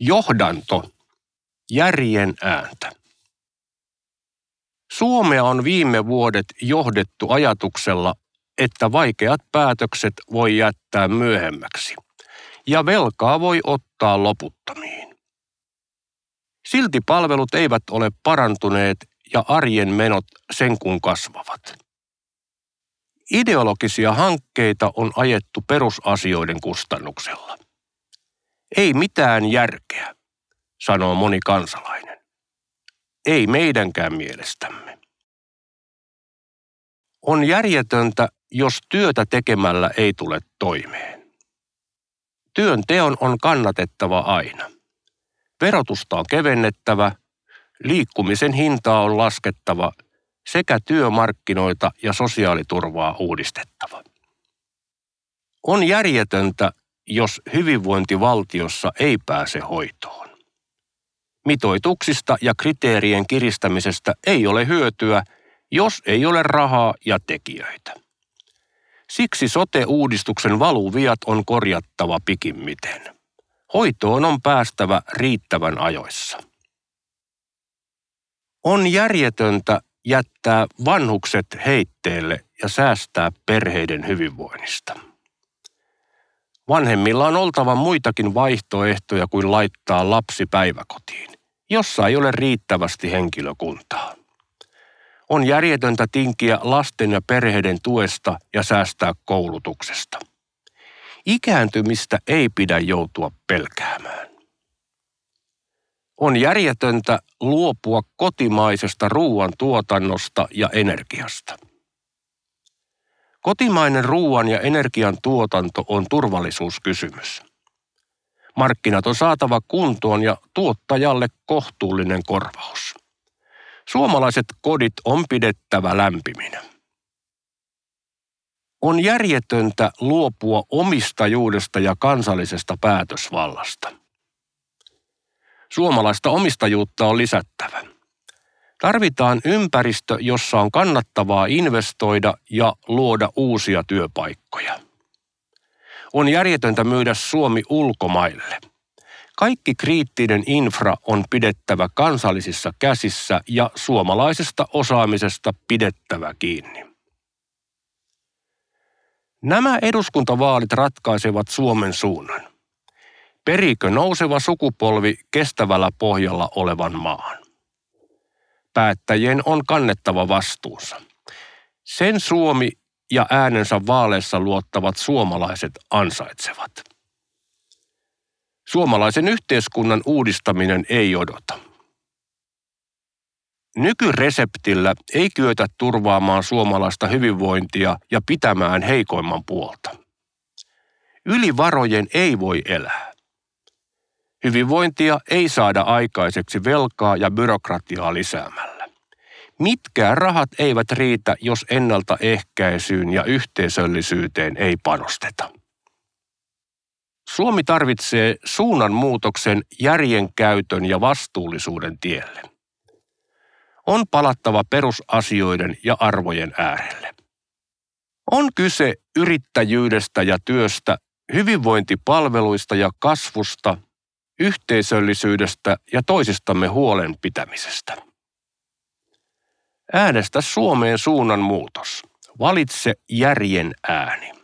Johdanto. Järjen ääntä. Suomea on viime vuodet johdettu ajatuksella, että vaikeat päätökset voi jättää myöhemmäksi ja velkaa voi ottaa loputtomiin. Silti palvelut eivät ole parantuneet ja arjen menot sen kun kasvavat. Ideologisia hankkeita on ajettu perusasioiden kustannuksella. Ei mitään järkeä, sanoo moni kansalainen. Ei meidänkään mielestämme. On järjetöntä, jos työtä tekemällä ei tule toimeen. Työn teon on kannatettava aina. Verotusta on kevennettävä, liikkumisen hintaa on laskettava sekä työmarkkinoita ja sosiaaliturvaa uudistettava. On järjetöntä, jos hyvinvointivaltiossa ei pääse hoitoon. Mitoituksista ja kriteerien kiristämisestä ei ole hyötyä, jos ei ole rahaa ja tekijöitä. Siksi sote-uudistuksen valuviat on korjattava pikimmiten. Hoitoon on päästävä riittävän ajoissa. On järjetöntä jättää vanhukset heitteelle ja säästää perheiden hyvinvoinnista. Vanhemmilla on oltava muitakin vaihtoehtoja kuin laittaa lapsi päiväkotiin, jossa ei ole riittävästi henkilökuntaa. On järjetöntä tinkiä lasten ja perheiden tuesta ja säästää koulutuksesta. Ikääntymistä ei pidä joutua pelkäämään. On järjetöntä luopua kotimaisesta ruoan tuotannosta ja energiasta. Kotimainen ruoan ja energian tuotanto on turvallisuuskysymys. Markkinat on saatava kuntoon ja tuottajalle kohtuullinen korvaus. Suomalaiset kodit on pidettävä lämpiminä. On järjetöntä luopua omistajuudesta ja kansallisesta päätösvallasta. Suomalaista omistajuutta on lisättävä. Tarvitaan ympäristö, jossa on kannattavaa investoida ja luoda uusia työpaikkoja. On järjetöntä myydä Suomi ulkomaille. Kaikki kriittinen infra on pidettävä kansallisissa käsissä ja suomalaisesta osaamisesta pidettävä kiinni. Nämä eduskuntavaalit ratkaisevat Suomen suunnan. Perikö nouseva sukupolvi kestävällä pohjalla olevan maan? Päättäjien on kannettava vastuunsa. Sen Suomi ja äänensä vaaleissa luottavat suomalaiset ansaitsevat. Suomalaisen yhteiskunnan uudistaminen ei odota. Nykyreseptillä ei kyetä turvaamaan suomalaista hyvinvointia ja pitämään heikoimman puolta. Ylivarojen ei voi elää. Hyvinvointia ei saada aikaiseksi velkaa ja byrokratiaa lisäämällä. Mitkään rahat eivät riitä, jos ennaltaehkäisyyn ja yhteisöllisyyteen ei panosteta. Suomi tarvitsee suunnanmuutoksen järjen käytön ja vastuullisuuden tielle. On palattava perusasioiden ja arvojen äärelle. On kyse yrittäjyydestä ja työstä, hyvinvointipalveluista ja kasvusta – yhteisöllisyydestä ja toisistamme huolen pitämisestä. Äänestä Suomeen suunnan muutos. Valitse järjen ääni.